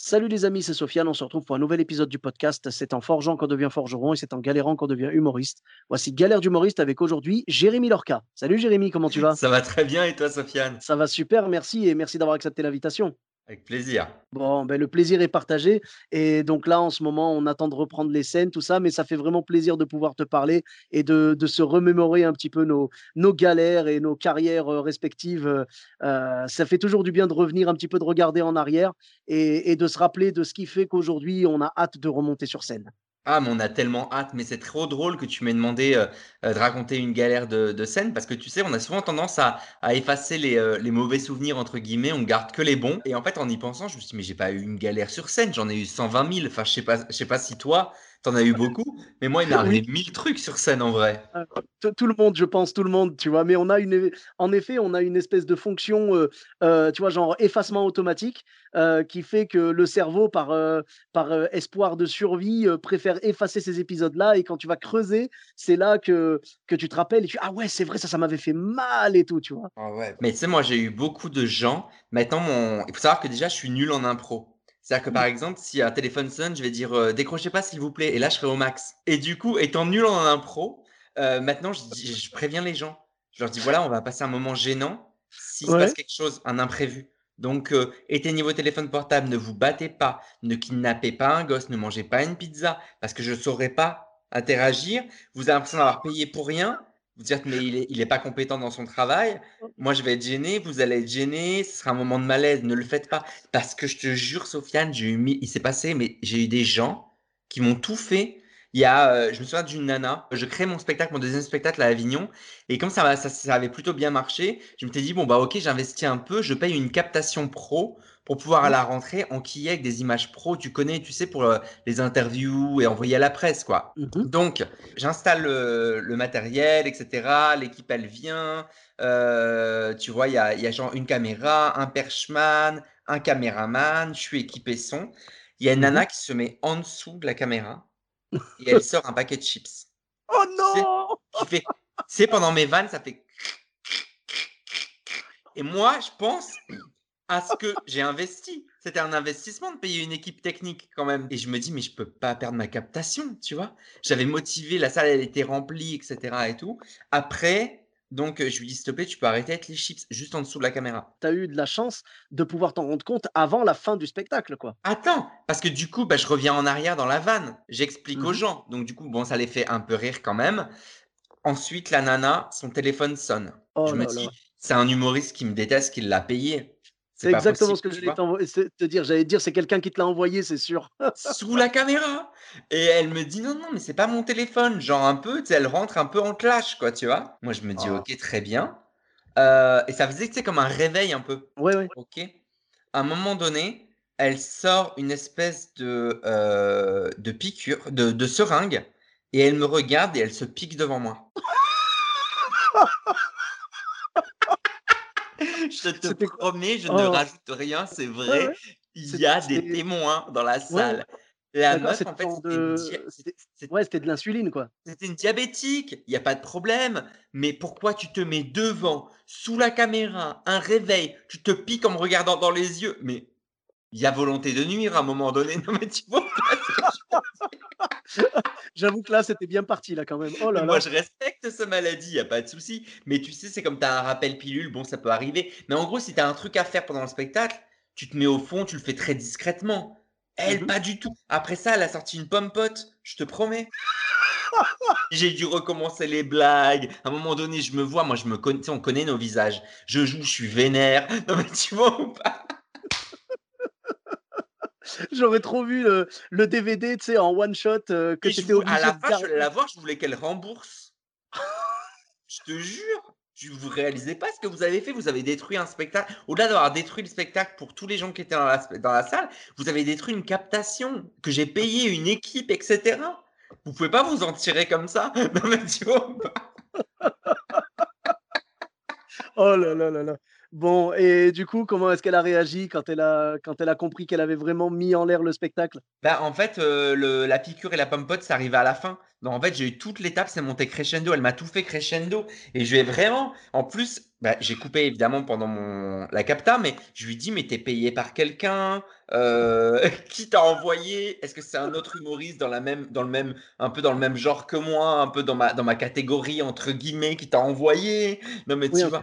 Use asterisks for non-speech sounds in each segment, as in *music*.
Salut les amis, c'est Sofiane. On se retrouve pour un nouvel épisode du podcast. C'est en forgeant qu'on devient forgeron et c'est en galérant qu'on devient humoriste. Voici Galère d'humoriste avec aujourd'hui Jérémy Lorca. Salut Jérémy, comment tu vas? Ça va très bien et toi, Sofiane? Ça va super, merci et merci d'avoir accepté l'invitation. Avec plaisir. Bon, ben, le plaisir est partagé. Et donc là, en ce moment, on attend de reprendre les scènes, tout ça, mais ça fait vraiment plaisir de pouvoir te parler et de, de se remémorer un petit peu nos, nos galères et nos carrières euh, respectives. Euh, euh, ça fait toujours du bien de revenir un petit peu, de regarder en arrière et, et de se rappeler de ce qui fait qu'aujourd'hui, on a hâte de remonter sur scène. Ah, mais on a tellement hâte, mais c'est trop drôle que tu m'aies demandé euh, euh, de raconter une galère de, scène parce que tu sais, on a souvent tendance à, effacer les, euh, les mauvais souvenirs, entre guillemets, on garde que les bons. Et en fait, en y pensant, je me suis dit, mais j'ai pas eu une galère sur scène, j'en ai eu 120 000. Enfin, je sais pas, je sais pas si toi, T'en as eu beaucoup, mais moi, il m'est arrivé mille trucs sur scène en vrai. Euh, tout le monde, je pense, tout le monde, tu vois. Mais on a une, en effet, on a une espèce de fonction, euh, euh, tu vois, genre effacement automatique, qui fait que le cerveau, par, par espoir de survie, préfère effacer ces épisodes-là. Et quand tu vas creuser, c'est là que, que tu te rappelles et tu ah ouais, c'est vrai, ça, ça m'avait fait mal et tout, tu vois. Ah ouais. Mais tu sais, moi, j'ai eu beaucoup de gens. Maintenant, mon... il faut savoir que déjà, je suis nul en impro. C'est-à-dire que par exemple, si un téléphone sonne, je vais dire euh, décrochez pas s'il vous plaît, et là je serai au max. Et du coup, étant nul en impro, euh, maintenant je, je, préviens les gens. Je leur dis voilà, on va passer un moment gênant s'il se passe quelque chose, un imprévu. Donc euh, éteignez vos téléphones portables, ne vous battez pas, ne kidnappez pas un gosse, ne mangez pas une pizza, parce que je ne saurais pas interagir. Vous avez l'impression d'avoir payé pour rien vous dire mais il est, il est pas compétent dans son travail. Moi, je vais être gêné, vous allez être gêné, ce sera un moment de malaise, ne le faites pas. Parce que je te jure, Sofiane, j'ai eu, il s'est passé, mais j'ai eu des gens qui m'ont tout fait. Il y a, euh, je me souviens d'une nana, je crée mon spectacle, mon deuxième spectacle à Avignon, et comme ça, ça, ça avait plutôt bien marché, je me suis dit, bon, bah ok, j'investis un peu, je paye une captation pro pour pouvoir à la rentrée enquiller avec des images pro, tu connais, tu sais, pour euh, les interviews et envoyer à la presse, quoi. Mmh Donc, j'installe le, matériel, etc. L'équipe, elle vient. Euh, tu vois, il y a, y a genre une caméra, un perchman, un caméraman, je suis équipé son. Il y a une mmh nana qui se met en dessous de la caméra et elle sort un paquet de chips. *laughs* Oh non fait, c'est pendant mes vannes, ça fait. *laughs* Et moi, je pense à ce que j'ai investi. C'était un investissement de payer une équipe technique quand même. Et je me dis, mais je peux pas perdre ma captation, tu vois. J'avais motivé, la salle, elle était remplie, etc. et tout. Après, donc, je lui dis, s'il te plaît, tu peux arrêter avec les chips juste en dessous de la caméra. Tu as eu de la chance de pouvoir t'en rendre compte avant la fin du spectacle, quoi. Attends, parce que du coup, bah, je reviens en arrière dans la vanne. J'explique aux mmh gens. Donc, du coup, bon, ça les fait un peu rire quand même. Ensuite, la nana, son téléphone sonne. je oh me dis, c'est un humoriste qui me déteste, qui l'a payé. C'est exactement ce que j'allais te dire. J'allais dire, c'est quelqu'un qui te l'a envoyé, c'est sûr. Sous la caméra. Et elle me dit, non, non, mais c'est pas mon téléphone. Genre un peu, tu sais, elle rentre un peu en clash, quoi, tu vois? Moi, je me dis, ah. ok, très bien. Euh, et ça faisait, tu sais, comme un réveil un peu. Ouais, ouais. Ok. À un moment donné, elle sort une espèce de, euh, de piqûre, de, de seringue, et elle me regarde et elle se pique devant moi. *laughs* *laughs* je te promets, je ne oh. rajoute rien, c'est vrai. Il y a des témoins dans la salle. La meuf, en fait, c'était ouais, de l'insuline, quoi. C'était une diabétique, il n'y a pas de problème. Mais pourquoi tu te mets devant, sous la caméra, un réveil, tu te piques en me regardant dans les yeux? Mais il y a volonté de nuire à un moment donné. *laughs* Non, mais tu vois J'avoue que là, c'était bien parti, là, quand même. Oh là Moi, je respecte ce maladie, il n'y a pas de souci. Mais tu sais, c'est comme tu as un rappel pilule, bon, ça peut arriver. Mais en gros, si tu as un truc à faire pendant le spectacle, tu te mets au fond, tu le fais très discrètement. Elle, mmh pas du tout. Après ça, elle a sorti une pomme pote, je te promets. *laughs* J'ai dû recommencer les blagues. À un moment donné, je me vois, moi, je me connais, on connaît nos visages. Je joue, je suis vénère. Non, mais tu vois ou pas? *laughs* J'aurais trop vu le, le DVD, tu sais, en one shot euh, que j'étais obligé à la fin, je voulais la voir, je voulais qu'elle rembourse. *laughs* je te jure, Je- Vous réalisez pas ce que vous avez fait Vous avez détruit un spectacle. Au-delà d'avoir détruit le spectacle pour tous les gens qui étaient dans la, dans la salle, vous avez détruit une captation que j'ai payé une équipe, etc. Vous pouvez pas vous en tirer comme ça. *laughs* Non mais tu vois pas? Oh là là là là. Bon, et du coup, comment est-ce qu'elle a réagi quand elle a, quand elle a compris qu'elle avait vraiment mis en l'air le spectacle? Bah, en fait, euh, le- la piqûre et la pompote, ça arrivait à la fin. Donc, en fait, j'ai eu toute l'étape, c'est monté crescendo. Elle m'a tout fait crescendo. Et je vais vraiment. En plus, bah, j'ai coupé évidemment pendant mon la capta, mais je lui dis, mais t'es payé par quelqu'un Euh, *laughs* Qui t'a envoyé? Est-ce que c'est un autre humoriste dans la même, dans le même, un peu dans le même genre que moi, un peu dans ma, dans ma catégorie entre guillemets, qui t'a envoyé? Non, mais Oui, tu vois?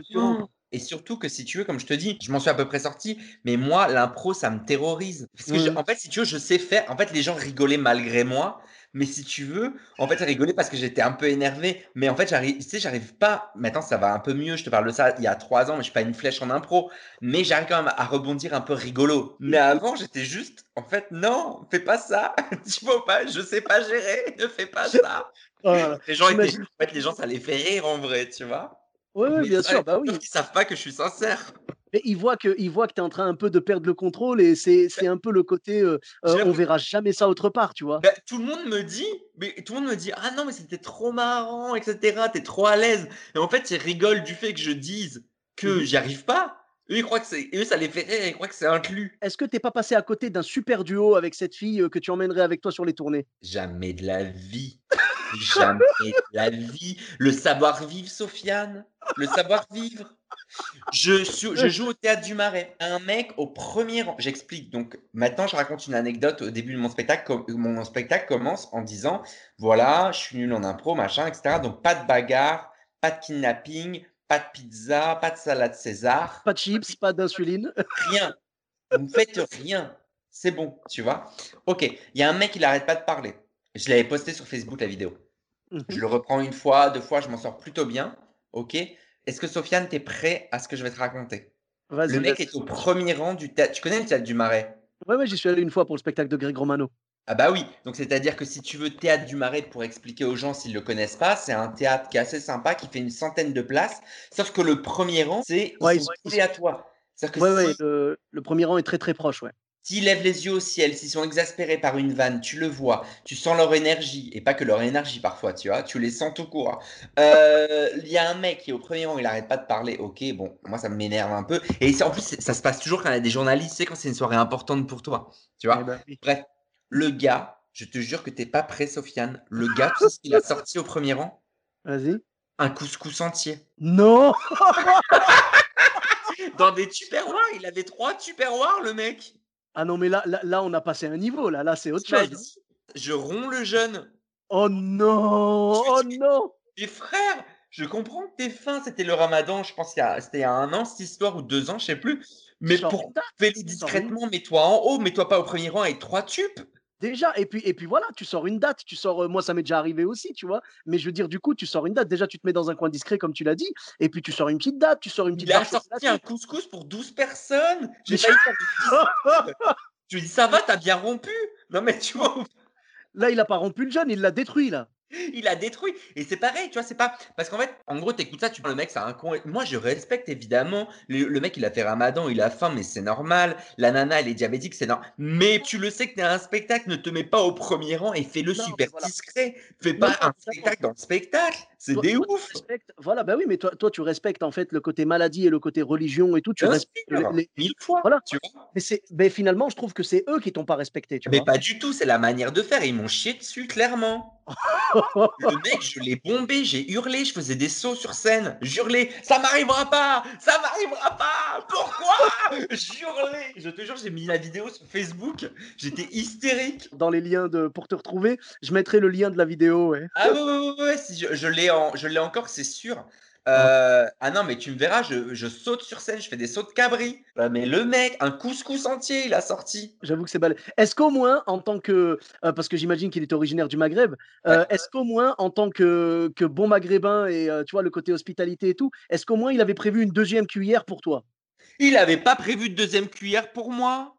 Et surtout que si tu veux, comme je te dis, je m'en suis à peu près sorti, mais moi, l'impro, ça me terrorise. Parce que, je- Mhm. en fait, si tu veux, je sais faire. En fait, les gens rigolaient malgré moi, mais si tu veux, en fait, ils rigolaient parce que j'étais un peu énervé. Mais en fait, j'arrive, tu sais, j'arrive pas. Maintenant, ça va un peu mieux. Je te parle de ça il y a trois ans, mais je suis pas une flèche en impro. Mais j'arrive quand même à rebondir un peu rigolo. Mais avant, j'étais juste, en fait, non, fais pas ça. *laughs* tu vois pas, je sais pas gérer, *laughs* ne fais pas ça. Oh. Les gens étaient, en fait, les gens, ça les fait rire en vrai, tu vois. Oui, bien sûr, bah oui. qu'ils savent pas que je suis sincère. Mais il voit que, il voit que tu es en train un peu de perdre le contrôle et c'est, c'est un peu le côté, euh, euh, on verra jamais ça autre part, tu vois. Bah, tout le monde me dit, mais tout le monde me dit, ah non, mais c'était trop marrant, etc. T'es trop à l'aise. Et en fait, ils rigolent du fait que je dise que Mhm. j'y arrive pas. Eux, ils croient que c'est, eux, ça les fait rire, ils croient que c'est inclus. Est-ce que t'es pas passé à côté d'un super duo avec cette fille euh, que tu emmènerais avec toi sur les tournées? Jamais de la vie. Jamais la vie. Le savoir-vivre, Sofiane. Le savoir-vivre. Je, joue au théâtre du Marais. Un mec au premier rang. J'explique. Donc maintenant, je raconte une anecdote au début de mon spectacle. Mon spectacle commence en disant voilà, je suis nul en impro, machin, etc. Donc pas de bagarre, pas de kidnapping, pas de pizza, pas de salade César, Pas de chips, pas d'insuline. rien. Vous ne faites rien. C'est bon, tu vois. Ok, il y a un mec, il n'arrête pas de parler. Je l'avais posté sur Facebook, la vidéo. Je Mhm. le reprends une fois, deux fois, je m'en sors plutôt bien. Ok. Est-ce que Sofiane, tu es prêt à ce que je vais te raconter? Vas-y, Le mec est au premier rang du théâtre. Tu connais le théâtre du Marais? Ouais, ouais, j'y suis allé une fois pour le spectacle de Greg Romano. Ah bah oui, donc c'est-à-dire que si tu veux théâtre du Marais pour expliquer aux gens s'ils le connaissent pas, c'est un théâtre qui est assez sympa, qui fait une centaine de places, sauf que le premier rang, c'est Ouais, ils sont à toi. C'est-à-dire que Ouais, ouais, si- le, le premier rang est très très proche, ouais. S'ils lèvent les yeux au ciel, s'ils sont exaspérés par une vanne, tu le vois, tu sens leur énergie, et pas que leur énergie parfois, tu vois, tu les sens tout court. Euh, Il y a un mec qui est au premier rang, il arrête pas de parler, ok, bon, moi ça m'énerve un peu. Et c'est- en plus, c'est- ça se passe toujours quand il y a des journalistes, tu sais, quand c'est une soirée importante pour toi, tu vois. Eh ben, oui. Bref, le gars, je te jure que t'es pas prêt, Sofiane, le gars, tu sais ce qu'il a sorti au premier rang? Vas-y. Un couscous entier. Non! *laughs* Dans des tupperwares, il avait trois tupperwares, le mec. Ah non, mais là, là, là, on a passé un niveau, là. Là, c'est autre chose. hein. Je romps le jeune. Oh non! Oh non! Et frère, je comprends que t'es faim. C'était le ramadan, je pense qu'il y a- c'était il y a un an, cette histoire, ou deux ans, je sais plus. Mais pour fais-le une- discrètement, mets-toi en haut, mets-toi pas au premier rang avec trois tubes. Déjà, et puis, et puis voilà, tu sors une date, tu sors, euh, moi ça m'est déjà arrivé aussi, tu vois, mais je veux dire, du coup, tu sors une date, déjà tu te mets dans un coin discret comme tu l'as dit, et puis tu sors une petite date, tu sors une petite Il a sorti un couscous pour 12 personnes. *laughs* J'ai failli *laughs* Je lui dis, ça va, t'as bien rompu. Non, mais tu vois, Là, il a pas rompu le jeune, il l'a détruit, là. Il a détruit. Et c'est pareil, tu vois, c'est pas. Parce qu'en fait, en gros, t'écoutes ça, tu vois, le mec, c'est un con. Moi, je respecte évidemment. Le, le mec, il a fait ramadan, il a faim, mais c'est normal. La nana, elle est diabétique, c'est normal. Mais tu le sais que t'es un spectacle, ne te mets pas au premier rang et fais-le super voilà. discret. Fais pas non, un spectacle dans le spectacle. C'est des toi, tu ouf. respectes- Voilà, bah oui, mais toi, toi, tu respectes en fait le côté maladie et le côté religion et tout. Tu respectes les- mille fois. Voilà. Tu vois? Mais, finalement, je trouve que c'est eux qui t'ont pas respecté, tu mais vois? pas du tout, c'est la manière de faire. Ils m'ont chié dessus, clairement. Le *laughs* mec, je l'ai bombé, j'ai hurlé, je faisais des sauts sur scène. J'hurlais, ça m'arrivera pas, ça m'arrivera pas, pourquoi? *laughs* J'hurlais. Je te jure, j'ai mis la vidéo sur Facebook, j'étais hystérique. Dans les liens de, pour te retrouver, je mettrai le lien de la vidéo. Ouais. Ah ouais, ouais, ouais, ouais, si je, je l'ai en- je l'ai encore, c'est sûr. Euh, ah non, mais tu me verras, je, je saute sur scène, je fais des sauts de cabri. Ah, mais le mec, un couscous entier, il a sorti. J'avoue que c'est balèze. Est-ce qu'au moins, en tant que. euh, parce que j'imagine qu'il est originaire du Maghreb, euh, est-ce qu'au moins, en tant que, que bon maghrébin et tu vois, le côté hospitalité et tout, est-ce qu'au moins il avait prévu une deuxième cuillère pour toi? Il avait pas prévu de deuxième cuillère pour moi.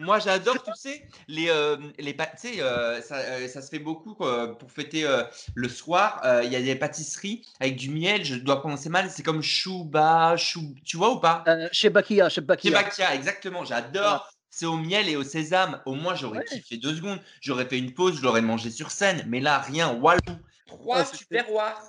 Moi, j'adore, tu sais, les, euh, les tu sais, euh, ça, euh, ça se fait beaucoup quoi, pour fêter euh, le soir. euh, Il y a des pâtisseries avec du miel. Je dois prononcer mal. C'est comme chouba, chou. Tu vois ou pas? Euh, chez Bakia, chez Bakia. Exactement. J'adore. C'est au miel et au sésame. Au moins, j'aurais Ouais. kiffé deux secondes. J'aurais fait une pause. Je l'aurais mangé sur scène. Mais là, rien. Walou. Trois c'était- superoirs.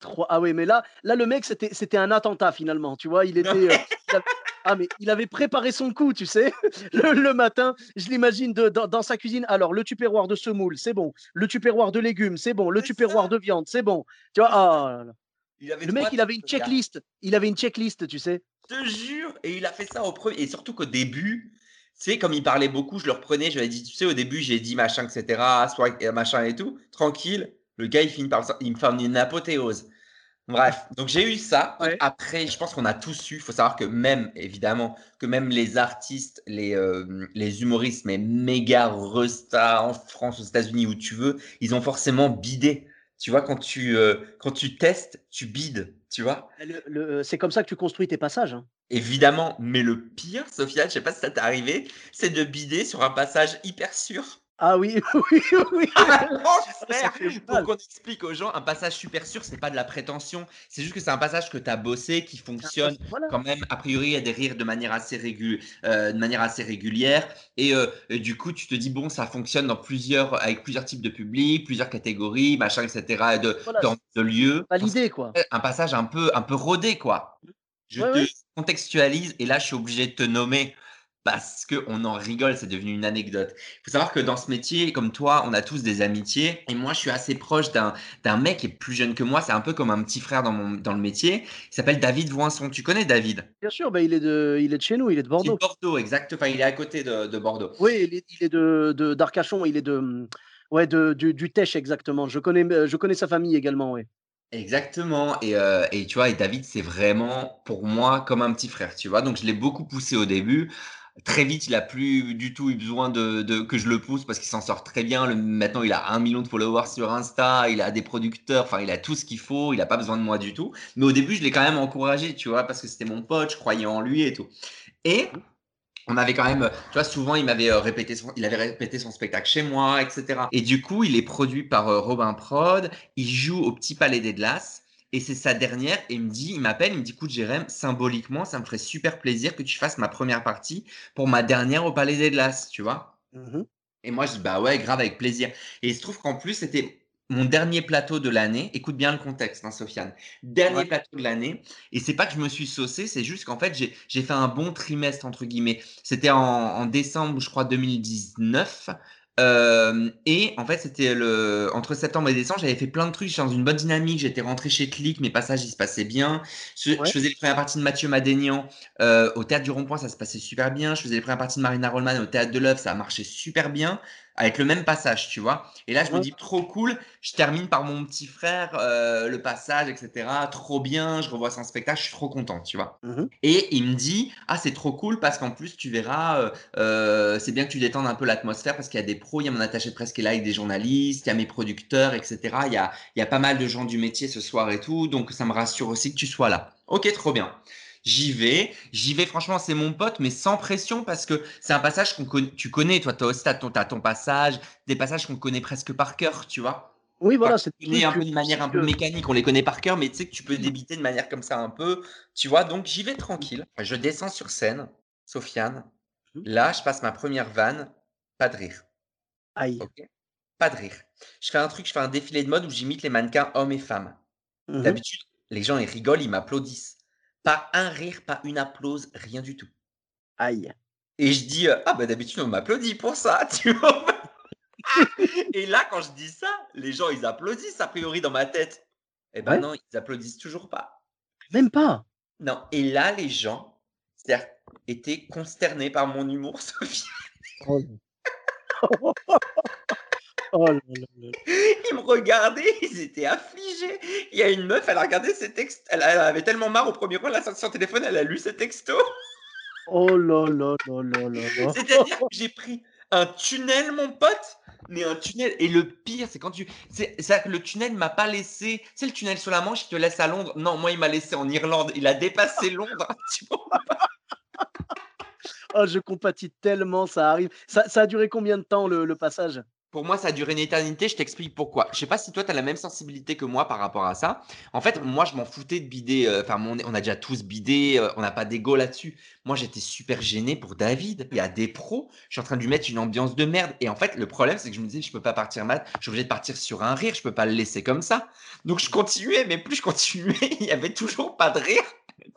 Trois- Ah oui, mais là, là le mec, c'était c'était un attentat finalement. Tu vois, il était. *laughs* Ah, mais il avait préparé son coup, tu sais. *laughs* Le, le matin, je l'imagine dans, dans sa cuisine. Alors, le tupperware de semoule, c'est bon. Le tupperware de légumes, c'est bon. Le tupperware de viande, c'est bon. Tu vois, ah. Il avait le mec, il avait une checklist. Il avait une checklist, tu sais. Je te jure. Et il a fait ça au premier. Et surtout qu'au début, tu sais, comme il parlait beaucoup, je le reprenais. Je lui ai dit, tu sais, au début, j'ai dit machin, etc. Soit machin et tout. Tranquille. Le gars, il finit par il me fait une apothéose. Bref, donc j'ai eu ça. Ouais. Après, je pense qu'on a tous eu. Il faut savoir que même, évidemment, que même les artistes, les, euh, les humoristes, mais méga restars en France, aux États-Unis, où tu veux, ils ont forcément bidé. Tu vois, quand tu, euh, quand tu testes, tu bides. Tu vois Le- le- c'est comme ça que tu construis tes passages. hein. Évidemment, mais le pire, Sofiane, je sais pas si ça t'est arrivé, c'est de bider sur un passage hyper sûr. Ah oui, *laughs* oui, oui. Ah fait Pour qu'on explique aux gens, un passage super sûr, c'est pas de la prétention, c'est juste que c'est un passage que tu as bossé, qui fonctionne Voilà. quand même. A priori, il y a des rires de manière assez, euh, de manière assez régulière. Et, euh, et du coup, tu te dis, bon, ça fonctionne dans plusieurs, avec plusieurs types de publics, plusieurs catégories, machin, etc. Et de, Voilà, dans- de lieux. Validé, quoi. un passage un peu, un peu rodé, quoi. Je Ouais, te ouais. contextualise et là, je suis obligé de te nommer parce qu'on en rigole, c'est devenu une anecdote. Il faut savoir que dans ce métier, comme toi, on a tous des amitiés et moi, je suis assez proche d'un mec qui est plus jeune que moi. C'est un peu comme un petit frère dans, mon, dans le métier. Il s'appelle David Voinson. Tu connais David? Bien sûr, bah, il, est de, il est de chez nous, il est de Il est Bordeaux. de Bordeaux, exact. Enfin, il est à côté de, de Bordeaux. Oui, il est, il est de, de- d'Arcachon, il est de, ouais, de, du, du Tech, exactement. Je connais, je connais sa famille également, oui. Exactement. Et, euh, et tu vois, et David, c'est vraiment pour moi comme un petit frère, tu vois. Donc, je l'ai beaucoup poussé au début. Très vite, il a plus du tout eu besoin de, que je le pousse parce qu'il s'en sort très bien. Maintenant, il a un million de followers sur Insta, il a des producteurs, enfin, il a tout ce qu'il faut. Il n'a pas besoin de moi du tout. Mais au début, je l'ai quand même encouragé, tu vois, parce que c'était mon pote, je croyais en lui et tout. Et on avait quand même, tu vois, souvent il m'avait euh, répété il avait répété son spectacle chez moi, etc. Et du coup, il est produit par euh, Robin Prod. Il joue au Petit Palais des Glaces. Et c'est sa dernière. Et il me dit, il m'appelle, il me dit, écoute, Jérém, symboliquement, ça me ferait super plaisir que tu fasses ma première partie pour ma dernière au Palais des Glaces, tu vois. Mhm. Et moi, je dis, bah ouais, grave, avec plaisir. Et il se trouve qu'en plus, c'était mon dernier plateau de l'année. Écoute bien le contexte, hein, Sofiane. Dernier Ouais. plateau de l'année. Et c'est pas que je me suis saucé, c'est juste qu'en fait, j'ai j'ai fait un bon trimestre, entre guillemets. C'était en, en décembre, je crois, 2019. Euh, et en fait, c'était le entre septembre et décembre, j'avais fait plein de trucs, j'étais dans une bonne dynamique, j'étais rentré chez Click, mes passages ils se passaient bien. Je, faisais les premières parties de Mathieu Madénian euh, au théâtre du Rond-Point, ça se passait super bien. Je faisais les premières parties de Marina Rollman au théâtre de l'œuvre, ça a marché super bien avec le même passage, tu vois. Et là, je me dis trop cool. Je termine par mon petit frère, euh, le passage, etc. Trop bien. Je revois son spectacle, je suis trop content, tu vois. Mhm. Et il me dit Ah, c'est trop cool parce qu'en plus, tu verras, euh, euh, c'est bien que tu détendes un peu l'atmosphère parce qu'il y a des pros, il y a mon attaché de presse qui est là avec des journalistes, il y a mes producteurs, etc. Il y a, il y a pas mal de gens du métier ce soir et tout. Donc, ça me rassure aussi que tu sois là. Ok, trop bien. J'y vais, j'y vais, franchement, c'est mon pote, mais sans pression parce que c'est un passage qu'on connaît, tu connais, toi, aussi, t'as ton, passage, des passages qu'on connaît presque par cœur, tu vois. Oui, voilà, Enfin, c'est un peu de manière un peu mécanique, on les connaît par cœur, mais tu sais que tu peux débiter de manière comme ça un peu, tu vois. Donc j'y vais tranquille. Je descends sur scène, Sofiane. Mhm. Là, je passe ma première vanne, pas de rire. Aïe. pas de rire. Je fais un truc, je fais un défilé de mode où j'imite les mannequins hommes et femmes. Mhm. D'habitude, les gens ils rigolent, ils m'applaudissent. Pas un rire, pas une applause, rien du tout. Aïe. Et je dis, euh, ah bah d'habitude on m'applaudit pour ça, *laughs* tu vois. et là, quand je dis ça, les gens ils applaudissent a priori dans ma tête. Eh ben Ouais. non, ils applaudissent toujours pas. Même pas. Non, et là, les gens, c'est-à-dire, étaient consternés par mon humour, *laughs* Sophie. *laughs* Oh là. Là là. *laughs* Ils me regardaient, ils étaient affligés. Il y a une meuf, elle a regardé ses textes, elle, elle avait tellement marre au premier rang, elle a sorti son téléphone, elle a lu ses textos. Oh là là là là là là. *laughs* C'est-à-dire que j'ai pris un tunnel, mon pote, mais un tunnel. Et le pire, c'est quand tu. C'est c'est que le tunnel m'a pas laissé. C'est le tunnel sur la Manche, il te laisse à Londres. Non, moi, il m'a laissé en Irlande. Il a dépassé Londres. *laughs* tu vois. Oh, je compatis tellement, ça arrive. Ça ça a duré combien de temps le le passage? Pour moi, ça a duré une éternité, je t'explique pourquoi. Je sais pas si toi, tu as la même sensibilité que moi par rapport à ça. En fait, moi, je m'en foutais de bider, heu, enfin, on a déjà tous bidé, heu, on n'a pas d'ego là-dessus. Moi, j'étais super gêné pour David. Il y a des pros, je suis en train de lui mettre une ambiance de merde et en fait, le problème, c'est que je me disais: «Je peux pas partir mal, je suis obligé de partir sur un rire, je peux pas le laisser comme ça». Donc je continuais, mais plus je continuais, *laughs* il y avait toujours pas de rire.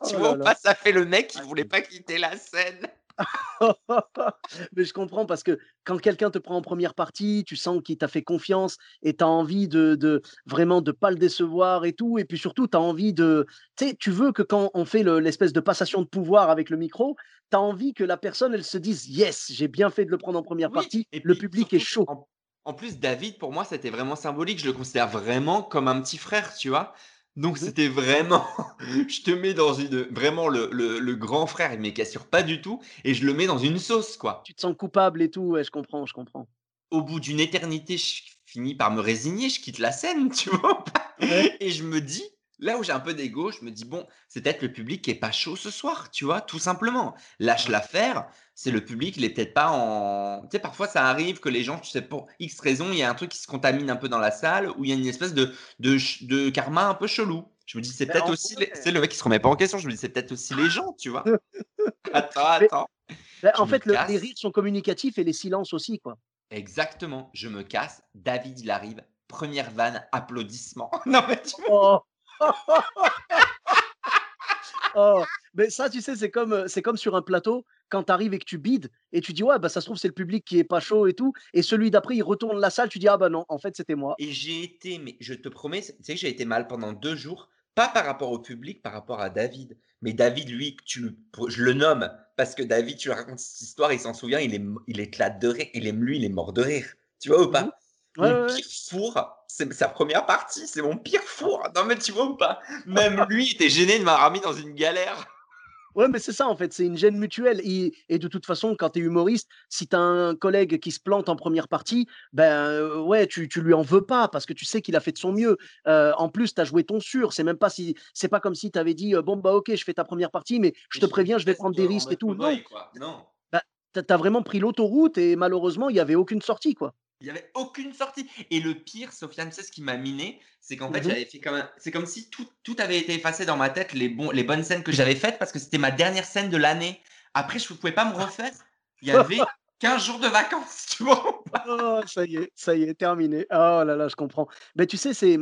Tu Oh vois là ou là. pas? Ça fait le mec qui Ah voulait pas quitter la scène. *laughs* Mais je comprends parce que quand quelqu'un te prend en première partie, tu sens qu'il t'a fait confiance et tu as envie de de vraiment de pas le décevoir et tout et puis surtout tu as envie de tu sais, tu veux que quand on fait le l'espèce de passation de pouvoir avec le micro, tu as envie que la personne, elle se dise: «Yes, j'ai bien fait de le prendre en première Oui partie, et le public est chaud». en en plus, David, pour moi, c'était vraiment symbolique. Je le considère vraiment comme un petit frère, tu vois? Donc Mmh mh. c'était vraiment *laughs* je te mets dans une vraiment le le le grand frère, mais qui assure pas du tout et je le mets dans une sauce, quoi. Tu te sens coupable et tout, ouais, je comprends, je comprends. Au bout d'une éternité, je finis par me résigner, je quitte la scène, *laughs* tu vois? Ouais. Et je me dis, là où j'ai un peu d'ego, je me dis: «Bon, c'est peut-être le public qui est pas chaud ce soir», tu vois? Tout simplement. Lâche l'affaire, c'est le public, il est peut-être pas en tu sais, parfois ça arrive que les gens, tu sais, pour X raison, il y a un truc qui se contamine un peu dans la salle, où il y a une espèce de de de karma un peu chelou. Je me dis: «C'est peut-être aussi les» tu vrai sais, le mec qui se remet pas en question, je me dis: «C'est peut-être aussi les gens», tu vois? *laughs* Attends, attends, en fait, le les rires sont communicatifs et les silences aussi, quoi. exactement, je me casse, David, il arrive, première vanne, applaudissements. *laughs* Non mais tu vois? Oh! *laughs* Oh! Mais ça, tu sais, c'est comme, heu, c'est comme sur un plateau, quand tu arrives et que tu bides et tu dis: «Ouais, bah, ça se trouve, c'est le public qui est pas chaud et tout» et celui d'après, il retourne la salle, tu dis: «Ah bah non, en fait, c'était moi». Et j'ai été, mais je te promets, tu sais que j'ai été mal pendant 2 jours, pas par rapport au public, par rapport à David. Mais David, lui, tu je le nomme parce que David, tu lui racontes cette histoire, il s'en souvient, il est il éclate de rire. Il est lui, il est mort de rire. Tu vois ou Mmh pas? Ouais, Mon ouais, pire four, c'est sa première partie, c'est mon pire four. Non mais tu vois ou pas? Même *laughs* lui était gêné de m'avoir mis dans une galère. Ouais, mais c'est ça, en fait, c'est une gêne mutuelle et et de toute façon, quand tu es humoriste, si tu as un collègue qui se plante en première partie, ben, heu, ouais, tu tu lui en veux pas parce que tu sais qu'il a fait de son mieux. Heu, en plus, tu as joué ton sûr, c'est même pas si c'est pas comme si tu avais dit, heu: «Bon, bah, OK, je fais ta première partie, mais je te préviens, je vais prendre des risques et tout». Non. Non. bah, tu as vraiment pris l'autoroute et malheureusement, il y avait aucune sortie, quoi. Il y avait aucune sortie et le pire, Sofiane, sais ce qui m'a miné? C'est qu'en fait, Mmh j'avais fait comme c'est comme si tout tout avait été effacé dans ma tête, les bons les bonnes scènes que j'avais faites parce que c'était ma dernière scène de l'année. Après, je ne pouvais pas me refaire. Il y avait *laughs* 15 jours de vacances, tu vois? Oh, ça y est, ça y est, terminé. Oh là là, je comprends. Mais tu sais, c'est,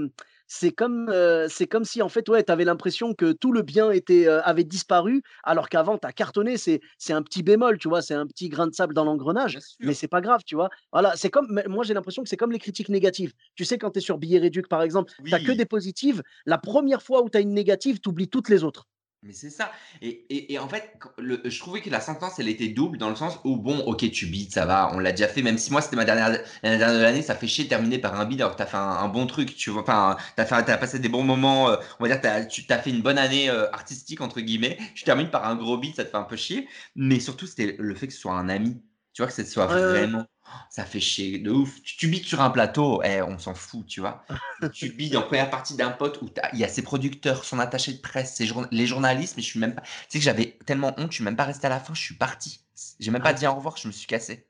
c'est comme, c'est comme si en fait, ouais, tu avais l'impression que tout le bien était, avait disparu, alors qu'avant tu as cartonné. C'est c'est un petit bémol, tu vois? C'est un petit grain de sable dans l'engrenage, mais c'est pas grave, tu vois? Voilà, c'est comme moi j'ai l'impression que c'est comme les critiques négatives. Tu sais, quand tu es sur Billet Réduc, par exemple, tu as que Oui. des positives. La première fois où tu as une négative, tu oublies toutes les autres. Mais c'est ça et et en fait, je trouvais que la sentence, elle était double dans le sens où bon, OK, tu bides, ça va, on l'a déjà fait, même si moi, c'était ma dernière l'année dernière ça fait chier terminer par un bide alors que tu as fait un bon truc, tu vois? Enfin, tu as fait tu as passé des bons moments, heu, on va dire, tu as tu as fait une bonne année, heu, «artistique» entre guillemets. Tu termines par un gros bide, ça te fait un peu chier, mais surtout, c'était le fait que ce soit un ami, tu vois? Que ce soit vraiment ça fait chier de ouf. Tu tu bides sur un plateau, eh, on s'en fout, tu vois? *laughs* Tu bides en première partie d'un pote où il y a ses producteurs, son attaché de presse, ses les journalistes, mais je suis même pas tu sais que j'avais tellement honte, je suis même pas resté à la fin, je suis parti. J'ai même Ah pas oui. dit au revoir, je me suis cassé.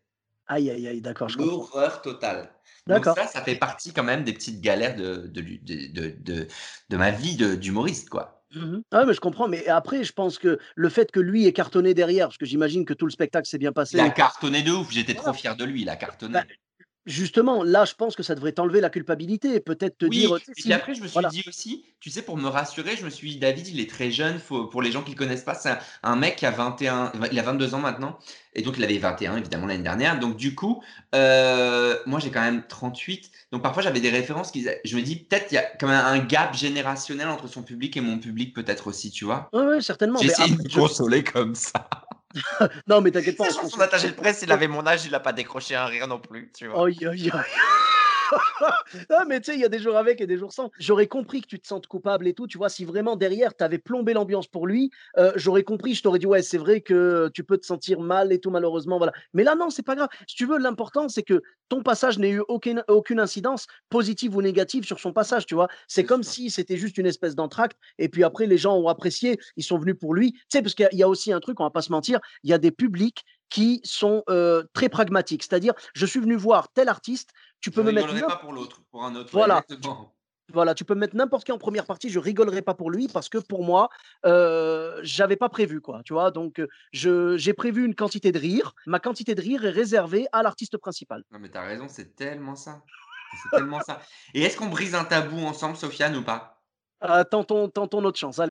Aïe, aïe, aïe, d'accord. L'horreur totale. Donc ça, ça fait partie quand même des petites galères de de de de de ma vie d'humoriste, quoi. Mmh mh. Ah mais je comprends, mais après, je pense que le fait que lui ait cartonné derrière, parce que j'imagine que tout le spectacle s'est bien Il a passé cartonné de ouf, j'étais trop fier de lui, il a Bah, cartonné. Justement, là, je pense que ça devrait t'enlever la culpabilité. Peut-être te dire, Oui et puis si après je me suis voilà. dit aussi, tu sais pour me rassurer, je me suis dit: «David il est très jeune», faut pour les gens qui le connaissent pas, c'est un un mec qui a 21 il a 22 ans maintenant et donc il avait 21 évidemment l'année dernière. Donc du coup, heu, moi j'ai quand même 38 donc parfois j'avais des références qui je me dis: «Peut-être il y a quand même un gap générationnel entre son public et mon public peut-être aussi», tu vois? Ouais, certainement, essayé de me consoler comme ça. *laughs* non, mais t'inquiète pas, que son attaché de presse, il avait mon âge, il a pas décroché un rire non plus, tu vois? aïe. *laughs* Ah, mais tu sais, il y a des jours avec et des jours sans. J'aurais compris que tu te sentes coupable et tout, tu vois? Si vraiment derrière, tu avais plombé l'ambiance pour lui, heu, j'aurais compris, je t'aurais dit: «Ouais, c'est vrai que tu peux te sentir mal et tout malheureusement, voilà». Mais là, non, c'est pas grave. Si tu veux, l'important, c'est que ton passage n'ait eu aucune aucune incidence positive ou négative sur son passage, tu vois? C'est comme si c'était juste une espèce d'entracte et puis après les gens ont apprécié, ils sont venus pour lui. Tu sais, parce qu'il y y a aussi un truc, on va pas se mentir, il y a des publics qui sont très pragmatiques. C'est-à-dire, je suis venu voir tel artiste, tu peux je me mettre. pas pour l'autre, pour un autre. Voilà. Voilà, tu peux mettre n'importe qui en première partie, je rigolerai pas pour lui parce que pour moi, euh, j'avais pas prévu quoi, tu vois? Donc je j'ai prévu une quantité de rire. Ma quantité de rire est réservée à l'artiste principal. Non mais tu as raison, c'est tellement ça. C'est tellement ça. Et est-ce qu'on brise un tabou ensemble, Sofiane, ou pas? Euh, tentons, tentons notre chance. Allez.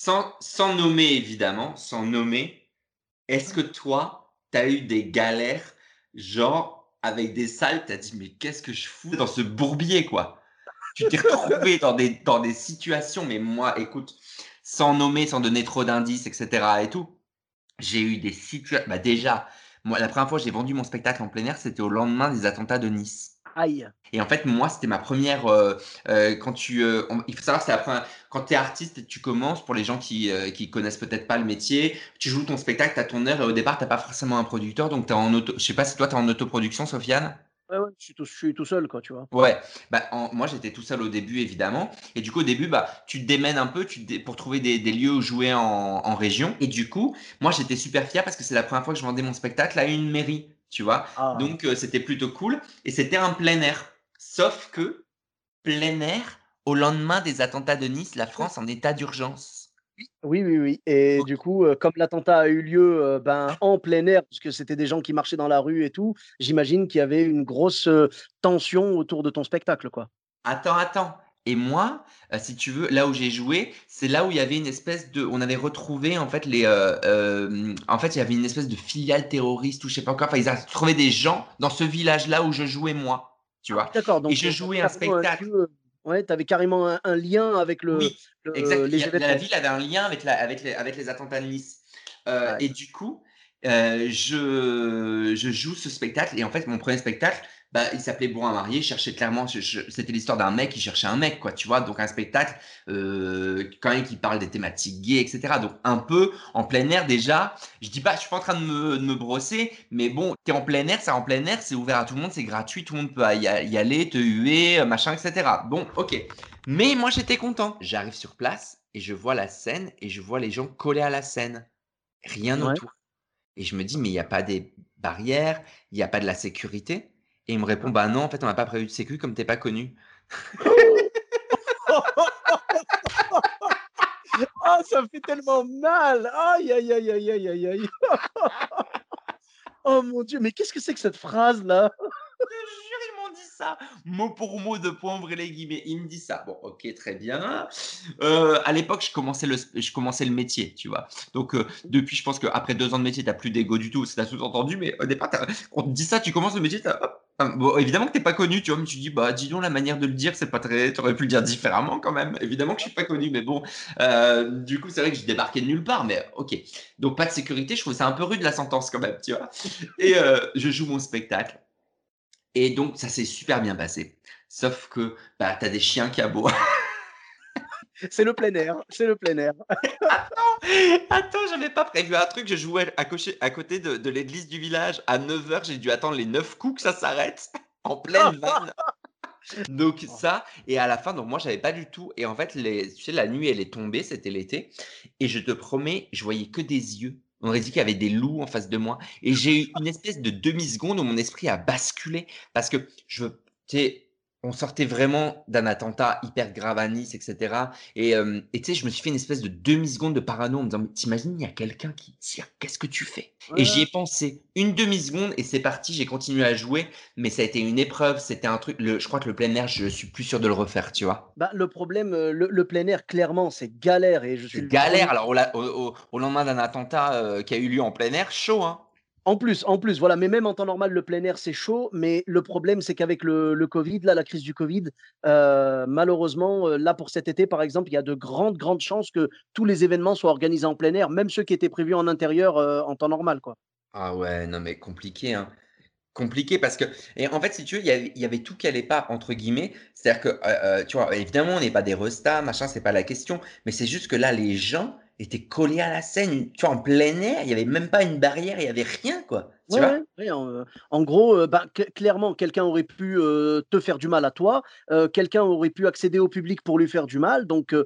Sans, nommer, évidemment, sans nommer, est-ce que toi, tu as eu des galères genre, avec des salles, tu as dit, mais qu'est-ce que je fous dans ce bourbier, quoi? Tu t'es retrouvé dans des, dans des situations, mais moi, écoute, sans nommer, sans donner trop d'indices, etc. et tout, j'ai eu des situations. Bah, déjà, la première fois que j'ai vendu mon spectacle en plein air, c'était au lendemain des attentats de Nice. Et en fait, moi, c'était ma première. Euh, euh, quand tu, euh, il faut savoir, c'est la Quand tu es artiste tu commences, pour les gens qui, qui connaissent peut-être pas le métier, tu joues ton spectacle, tu as ton heure et au départ, tu n'as pas forcément un producteur. Donc, tu en auto. Je sais pas si toi, tu es en autoproduction, Sofiane Ouais, ouais, je suis, tout, je suis tout seul, quoi, tu vois. Ouais, bah, moi j'étais tout seul au début, évidemment. Et du coup, au début, bah, tu te démènes un peu tu pour trouver des, des, lieux où jouer en, en région. Et du coup, moi j'étais super fier parce que c'est la première fois que je vendais mon spectacle à une mairie tu vois. Ah. Donc, euh, c'était plutôt cool. Et c'était un plein air. Sauf que, plein air, au lendemain des attentats de Nice, la France en état d'urgence. Oui, oui, oui. Et du coup, euh, comme l'attentat a eu lieu euh, ben, en plein air, puisque c'était des gens qui marchaient dans la rue et tout, j'imagine qu'il y avait une grosse tension autour de ton spectacle, quoi. Attends, attends. Et moi, euh, si tu veux, là où j'ai joué, c'est là où il y avait une espèce de, on avait retrouvé en fait les, euh, euh, en fait il y avait une espèce de filiale terroriste ou je sais pas encore. Enfin, ils avaient trouvé des gens dans ce village-là où je jouais moi, tu vois. D'accord. Et je jouais un spectacle. ouais, tu avais carrément un, lien avec le. Oui, exact. la ville avait un lien avec la, avec les, avec les attentats de Nice. Et du coup, je, je joue ce spectacle et en fait mon premier spectacle bah, il s'appelait Bon à marier, cherchait clairement, c'était l'histoire d'un mec qui cherchait un mec, quoi, tu vois. Donc un spectacle, euh, quand même, qui parle des thématiques gays, etc. Donc un peu en plein air déjà. Je dis pas, je suis pas en train de me, de me brosser, mais bon, t'es en plein air, c'est en plein air, c'est ouvert à tout le monde, c'est gratuit, tout le monde peut y, aller, te huer, machin, etc. Bon, ok. Mais moi j'étais content. J'arrive sur place et je vois la scène et je vois les gens collés à la scène. Rien autour. Et je me dis, mais il n'y a pas des barrières, il n'y a pas de la sécurité. Et il me répond Bah non, en fait, on n'a pas prévu de sécu comme t'es pas connu. *laughs* Ah, ça fait tellement mal Aïe, aïe, aïe, aïe, aïe, aïe, *laughs* Oh mon Dieu, mais qu'est-ce que c'est que cette phrase-là? Ils m'ont dit ça, mot pour mot de point ouvrir les guillemets. Il me dit ça. Bon, ok, très bien. Euh, à l'époque, je commençais le, je commençais le métier, tu vois. Donc euh, depuis, je pense qu'après deux ans de métier, tu n'as plus d'ego du tout. C'est sous-entendu, mais au départ, on te dit ça, tu commences le métier, hop, Bon, évidemment que t'es pas connu, tu vois, mais tu dis, bah, dis donc, la manière de le dire, c'est pas très. Tu aurais pu le dire différemment quand même. Évidemment que je suis pas connu, mais bon. Euh, du coup, c'est vrai que j'ai débarqué de nulle part, mais ok. Donc, pas de sécurité, je trouve ça un peu rude la sentence quand même, tu vois. Et je joue mon spectacle. Et donc, ça s'est super bien passé. Sauf que, bah, t'as des chiens qui aboient. *laughs* C'est le plein air, c'est le plein air. *laughs* attends, attends, j'avais pas prévu un truc. Je jouais à, à côté de, l'église du village. À 9h, j'ai dû attendre les 9 coups que ça s'arrête *laughs* en pleine vanne. Donc ça, et à la fin, donc moi j'avais pas du tout. Et en fait, les, tu sais, la nuit elle est tombée, c'était l'été. Et je te promets, je voyais que des yeux. On aurait dit qu'il y avait des loups en face de moi. Et j'ai eu une espèce de demi-seconde où mon esprit a basculé. Parce que je, on sortait vraiment d'un attentat hyper grave à Nice, etc. Et tu sais, je me suis fait une espèce de demi-seconde de parano en me disant, t'imagines, il y a quelqu'un qui tire, qu'est-ce que tu fais? Et j'y ai pensé une demi-seconde et c'est parti, j'ai continué à jouer, mais ça a été une épreuve, c'était un truc, le, je crois que le plein air, je suis plus sûr de le refaire, tu vois. Bah, le problème, le, plein air, clairement, c'est galère. et je suis Galère, alors au, lendemain d'un attentat qui a eu lieu en plein air, chaud, hein En plus, en plus, voilà, mais même en temps normal, le plein air, c'est chaud, mais le problème, c'est qu'avec le covid, là, la crise du covid, heu, malheureusement, heu, là, pour cet été, par exemple, il y a de grandes, grandes chances que tous les événements soient organisés en plein air, même ceux qui étaient prévus en intérieur, heu, en temps normal, quoi. Ah ouais, non mais compliqué, hein. Compliqué parce que et en fait, si tu veux, il y avait «tout qui allait pas» entre guillemets. C'est-à-dire que, tu vois, évidemment, on n'est pas des restas, machin, c'est pas la question, mais c'est juste que là, les gens étaient collés à la scène, tu vois, en plein air, il y avait même pas une barrière, il y avait rien, quoi, tu Ouais, vois? ouais, ouais, en, en gros, heu, bah, cl clairement, quelqu'un aurait pu, heu, te faire du mal à toi, quelqu'un aurait pu accéder au public pour lui faire du mal, donc il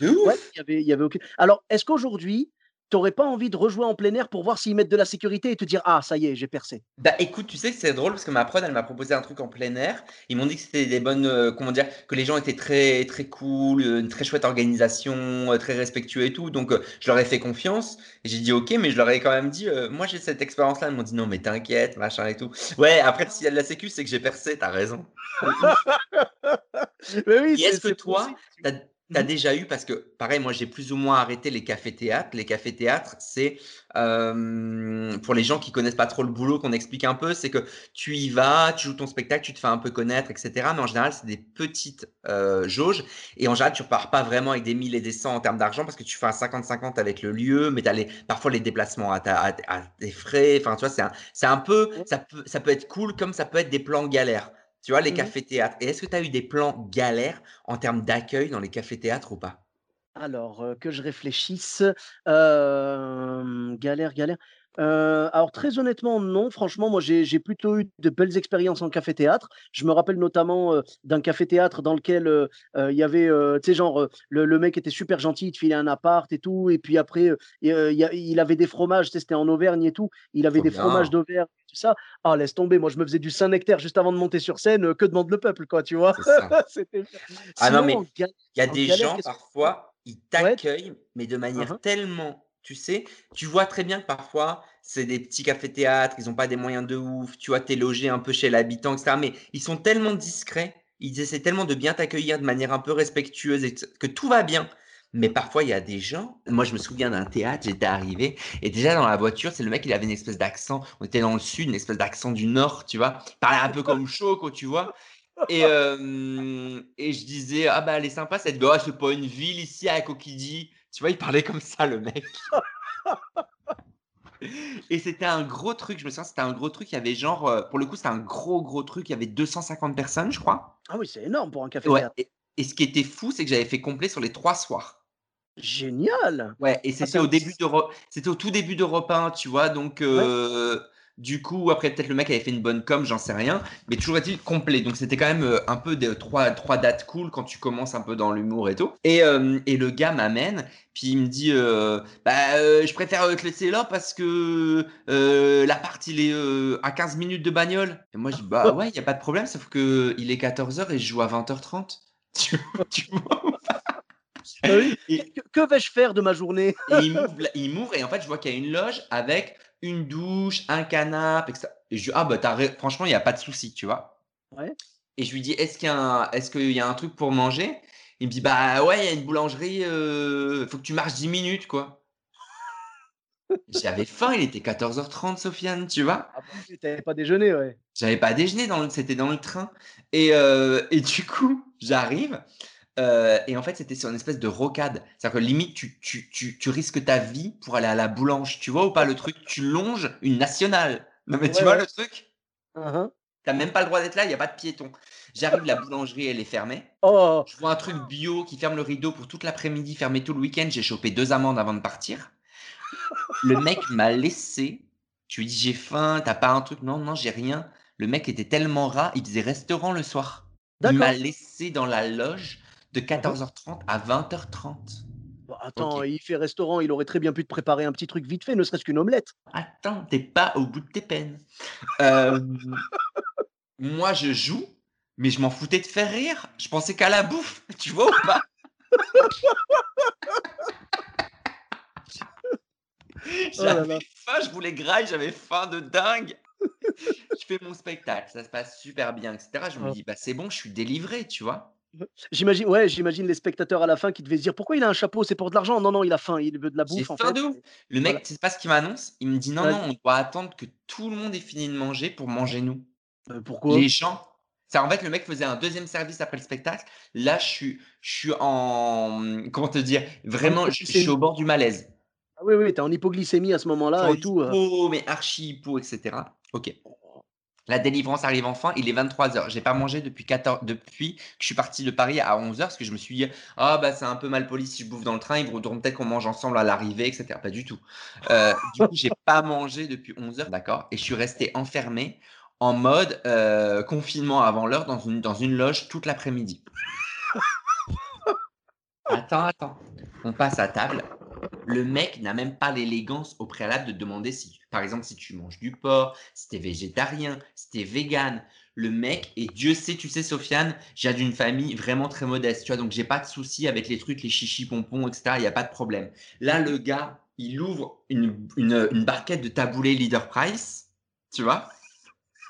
y avait il y avait aucun alors, est-ce qu'aujourd'hui, tu aurais pas envie de rejouer en plein air pour voir s'ils mettent de la sécurité et te dire: «Ah ça y est, j'ai percé»? Bah, écoute, tu sais c'est drôle parce que ma prod, elle m'a proposé un truc en plein air. Ils m'ont dit que c'était des bonnes, heu, comment dire? Que les gens étaient très très cool, heu, une très chouette organisation, heu, très respectueux et tout, donc je leur ai fait confiance et j'ai dit: «OK», mais je leur ai quand même dit, «Moi, j'ai cette expérience-là». Ils m'ont dit: «Non, mais t'inquiète, machin et tout». Ouais, après s'il y a de la sécu, c'est que j'ai percé, tu as raison. *laughs* Mais oui, Et c'est est-ce que toi, possible, tu as Mmh mh. déjà eu parce que pareil, moi, j'ai plus ou moins arrêté les cafés-théâtres. Les cafés-théâtres, c'est, pour les gens qui connaissent pas trop le boulot, qu'on explique un peu, c'est que tu y vas, tu joues ton spectacle, tu te fais un peu connaître et cetera, mais en général, c'est des petites, jauges et en général, tu repars pas vraiment avec des 1000 et des 100 en termes d'argent parce que tu fais un 50-50 avec le lieu, mais tu as les parfois les déplacements à ta à t à tes frais, enfin, tu vois? C'est un un peu Ouais. ça peut ça peut être cool comme ça peut être des plans galères, tu vois? Les Mmh mh. cafés-théâtres et est-ce que tu as eu des plans galères en termes d'accueil dans les cafés-théâtres ou pas? Alors, que je réfléchisse, galère, galère, heu, alors très honnêtement, non. Franchement, moi, j'ai plutôt eu de belles expériences en café-théâtre. Je me rappelle notamment, heu, d'un café-théâtre dans lequel, heu, il y avait, tu sais, genre, le le mec était super gentil, il te filait un appart et tout et puis après, il avait des fromages, tu sais, c'était en Auvergne et tout. Il avait des fromages d'Auvergne et tout ça. Ah laisse tomber, moi je me faisais du Saint-Nectaire juste avant de monter sur scène, que demande le peuple, quoi, tu vois? *laughs* C'était Ah non, sinon mais il y a des galère, gens parfois, ils ouais? t'accueillent, mais de Hein, manière hein. tellement tu sais, tu vois très bien que parfois, c'est des petits cafés-théâtres, ils ont pas des moyens de ouf, tu vois? Tu es logé un peu chez l'habitant et cetera, mais ils sont tellement discrets, ils essaient tellement de bien t'accueillir de manière un peu respectueuse et que tout va bien. Mais parfois, il y a des gens moi, je me souviens d'un théâtre, j'étais arrivé et déjà dans la voiture, c'est le mec, il avait une espèce d'accent, on était dans le sud, une espèce d'accent du nord, tu vois? Il parlait un peu comme Choco, tu vois? Et *laughs* et je disais: «Ah bah, elle est sympa cette ville». «Oh, c'est pas une ville ici à Cocody». Tu vois? Il parlait comme ça le mec. Et c'était un gros truc, je me souviens, c'était un gros truc, il y avait genre, heu, pour le coup, c'était un gros, gros truc, il y avait 250 personnes, je crois. Ah oui, c'est énorme pour un Ouais café-théâtre. et et ce qui était fou, c'est que j'avais fait complet sur les 3 soirs. Génial! Ouais et Ah c'était au début d'Euro c'était au tout début d'Europe 1, tu vois? Donc ouais. Du coup, après peut-être le mec avait fait une bonne com, j'en sais rien, mais toujours est-il complet. Donc c'était quand même, heu, un peu de 3- 3 dates cool quand tu commences un peu dans l'humour et tout et hem et le gars m'amène, puis il me dit, heu: «Bah, je préfère, te laisser là parce que, l'appart il est, à 15 minutes de bagnole». Et moi je dis: «Bah ouais, il y a pas de problème, sauf qu'il est 14:00 et je joue à 20:30». Tu *laughs* tu vois oui, que Et que que vais-je faire de ma journée? et il m'ouvre et en fait, je vois qu'il y a une loge avec une douche, un canapé et cetera et je dis: «Ah bah, as franchement, il y a pas de souci», tu vois? Ouais. Et je lui dis: «Est-ce qu'il y a un est-ce qu'il y a un truc pour manger?» il me dit: «Bah ouais, il y a une boulangerie, heu, faut que tu marches 10 minutes, quoi». *laughs* J'avais faim, il était 14:30, Sofiane, tu vois? Ah bah pas déjeuné, ouais. J'avais pas déjeuné dans le c'était dans le train et et du coup, j'arrive, heu et en fait, c'était sur une espèce de rocade. C'est-à-dire que limite, tu tu tu tu risques ta vie pour aller à la boulange, tu vois ou pas le truc? Tu longes une nationale. Non mais tu Ouais, vois le truc? Hein, hein. Tu as même pas le droit d'être là, il y a pas de piétons. J'arrive, la boulangerie, elle est fermée. Oh! Je vois un truc bio qui ferme le rideau pour toute l'après-midi, fermé tout le week-end. J'ai chopé 2 amendes avant de partir. Le mec m'a laissé. Je lui dis: «J'ai faim, tu as pas un truc?» «Non, non, j'ai rien». Le mec était tellement rat, il faisait restaurant le soir. Il m'a laissé dans la loge de Hein, hein. 14:30 à 20:30. Bah attends, OK. il fait restaurant, il aurait très bien pu te préparer un petit truc vite fait, ne serait-ce qu'une omelette. Attends, tu es pas au bout de tes peines. Hem, *laughs* moi, je joue, mais je m'en foutais de faire rire. Je pensais qu'à la bouffe, *laughs* tu vois ou pas? *laughs* Oh là J'avais là. faim, je voulais graille, j'avais faim de dingue. Je fais mon spectacle, ça se passe super bien et cetera. Je me Ah. dis: «Bah, c'est bon, je suis délivré», tu vois? J'imagine, ouais, j'imagine les spectateurs à la fin qui devaient se dire pourquoi il a un chapeau, c'est pour de l'argent. Non, non, il a faim, il veut de la bouffe en fait. de ouf. Le voilà. mec, c'est pas ce qu'il m'annonce? Il me dit non, non, on doit attendre que tout le monde ait fini de manger pour manger nous. Euh, pourquoi? Les gens. Ça, en fait, le mec faisait un deuxième service après le spectacle. Là, je suis, je suis en. Comment te dire? Vraiment, je, je suis au bord du malaise. Ah oui, oui, tu es en hypoglycémie à ce moment-là et tout. euh. hypo, mais archi hypo, etc. Ok. La délivrance arrive enfin, il est 23h. J'ai pas mangé depuis 14 depuis que je suis parti de Paris à 11h parce que je me suis dit ah bah c'est un peu mal poli si je bouffe dans le train, ils voudront peut-être qu'on mange ensemble à l'arrivée, etc. Pas du tout. Euh, du coup, j'ai pas mangé depuis 11h, d'accord, et je suis resté enfermé en mode euh, confinement avant l'heure dans une dans une loge toute l'après-midi. *laughs* Attends, attends. On passe à table. Le mec n'a même pas l'élégance au préalable de demander si, par exemple, si tu manges du porc, si t'es végétarien, si t'es vegan. Le mec, et Dieu sait, tu sais, Sofiane, j'ai d'une famille vraiment très modeste, tu vois, donc j'ai pas de souci avec les trucs, les chichis pompons, etc. Il n'y a pas de problème. Là, le gars, il ouvre une, une, une barquette de taboulé Leader Price, tu vois.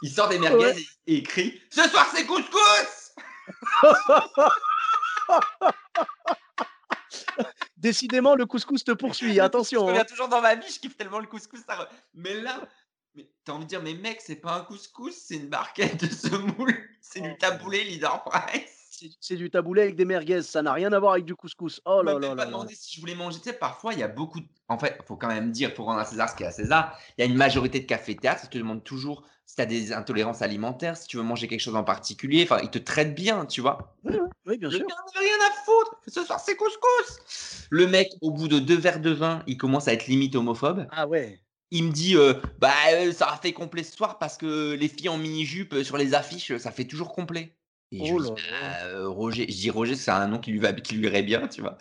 Il sort des merguez Ouais. et, et crie Ce soir, c'est couscous *laughs* Décidément, le couscous te poursuit. *laughs* Attention. Je hein. souviens toujours dans ma vie, je kiffe tellement le couscous. ça re- Mais là, mais t'as envie de dire, mais mec, c'est pas un couscous, c'est une barquette de semoule, c'est du taboulé Leader Price. C'est- du taboulé avec des merguez. Ça n'a rien à voir avec du couscous. Oh là là pas là là. demandé si je voulais manger. Tu sais, parfois, il y a beaucoup de... En fait, faut quand même dire, pour rendre à César ce qui est à César, il y a une majorité de cafés-théâtres qui te demandent toujours si tu as des intolérances alimentaires, si tu veux manger quelque chose en particulier. Enfin, ils te traitent bien, tu vois. Oui, bien sûr. n'avait rien à foutre. Ce soir, c'est couscous. Le mec, au bout de deux verres de vin, il commence à être limite homophobe. Ah ouais. Il me dit, euh, bah, euh, ça a fait complet ce soir parce que les filles en mini-jupe euh, sur les affiches, ça fait toujours complet. Et je Oh dis, là. bah, euh, Roger, je dis Roger, c'est un nom qui lui, va, qui lui irait bien, tu vois.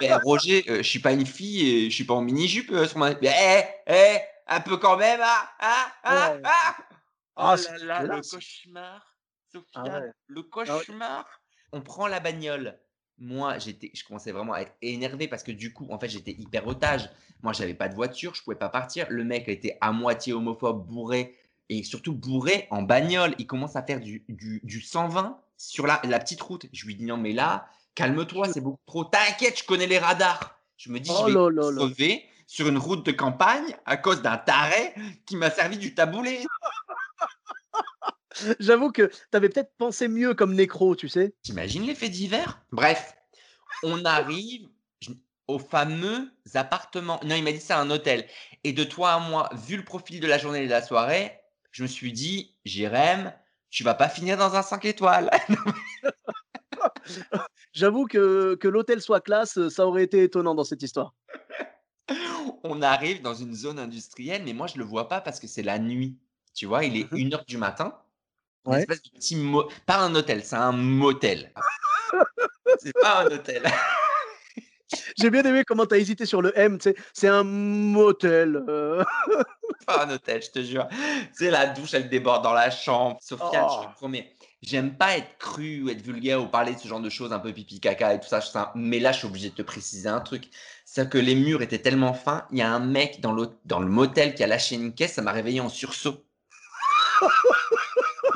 Ben, Roger, euh, je suis pas une fille et je suis pas en mini-jupe euh, sur ma. Mais, hé, hé, un peu quand même, ah, ah, ah, Ouais. ah. Ah, Oh là là, le cauchemar, Sophia, Ah ouais. le cauchemar. On prend la bagnole. Moi, j'étais, je commençais vraiment à être énervé parce que du coup, en fait, j'étais hyper otage. Moi, j'avais pas de voiture, je pouvais pas partir. Le mec était à moitié homophobe, bourré et surtout bourré en bagnole. Il commence à faire du, du, du 120 sur la, la petite route. Je lui dis non, mais là, calme-toi, c'est beaucoup trop. T'inquiète, je connais les radars. Je me dis, Oh je vais là là. crever sur une route de campagne à cause d'un taré qui m'a servi du taboulé. *laughs* J'avoue que tu avais peut-être pensé mieux comme nécro, tu sais. T'imagines les faits divers Bref, on arrive je- au fameux appartement. Non, il m'a dit c'est un hôtel. Et de toi à moi, vu le profil de la journée et de la soirée, je me suis dit, Jérém, tu vas pas finir dans un 5 étoiles. *laughs* *laughs* J'avoue que, que l'hôtel soit classe, ça aurait été étonnant dans cette histoire. *laughs* on arrive dans une zone industrielle, mais moi je le vois pas parce que c'est la nuit. Tu vois, il est Mhm. 1h du matin. Une Ouais. espèce de petit mo- Pas un hôtel, c'est un motel. c'est pas un hôtel. J'ai bien aimé comment tu as hésité sur le M. C'est un motel. euh. *laughs* pas un hôtel, je te jure. C'est la douche, elle déborde dans la chambre. Sofiane, je Oh. te promets. J'aime pas être cru ou être vulgaire ou parler de ce genre de choses un peu pipi caca et tout ça. Mais là, je suis obligé de te préciser un truc. C'est que les murs étaient tellement fins. Il y a un mec dans, dans le motel qui a lâché une caisse. Ça m'a réveillé en sursaut. *laughs*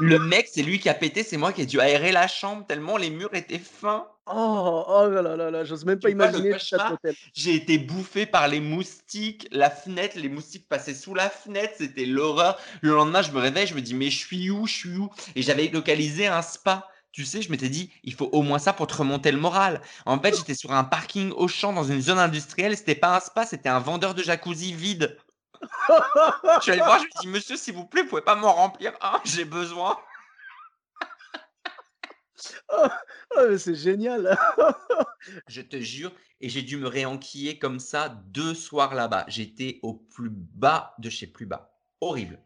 le mec, c'est lui qui a pété. C'est moi qui ai dû aérer la chambre tellement les murs étaient fins. Oh, oh là là là là, j'ose même pas Tu imaginer. J'ai été bouffé par les moustiques, la fenêtre, les moustiques passaient sous la fenêtre, c'était l'horreur. Le lendemain, je me réveille, je me dis, mais je suis où, je suis où? Et j'avais localisé un spa. Tu sais, je m'étais dit, il faut au moins ça pour te remonter le moral. En fait, j'étais sur un parking au champ dans une zone industrielle, c'était pas un spa, c'était un vendeur de jacuzzi vide. Je suis allé voir, je lui ai dit, monsieur, s'il vous plaît, vous pouvez pas m'en remplir un, *laughs* j'ai besoin. Ah, *laughs* mais c'est génial. Je te jure, et j'ai dû me réenquiller comme ça deux soirs là-bas. J'étais au plus bas de chez plus bas. Horrible.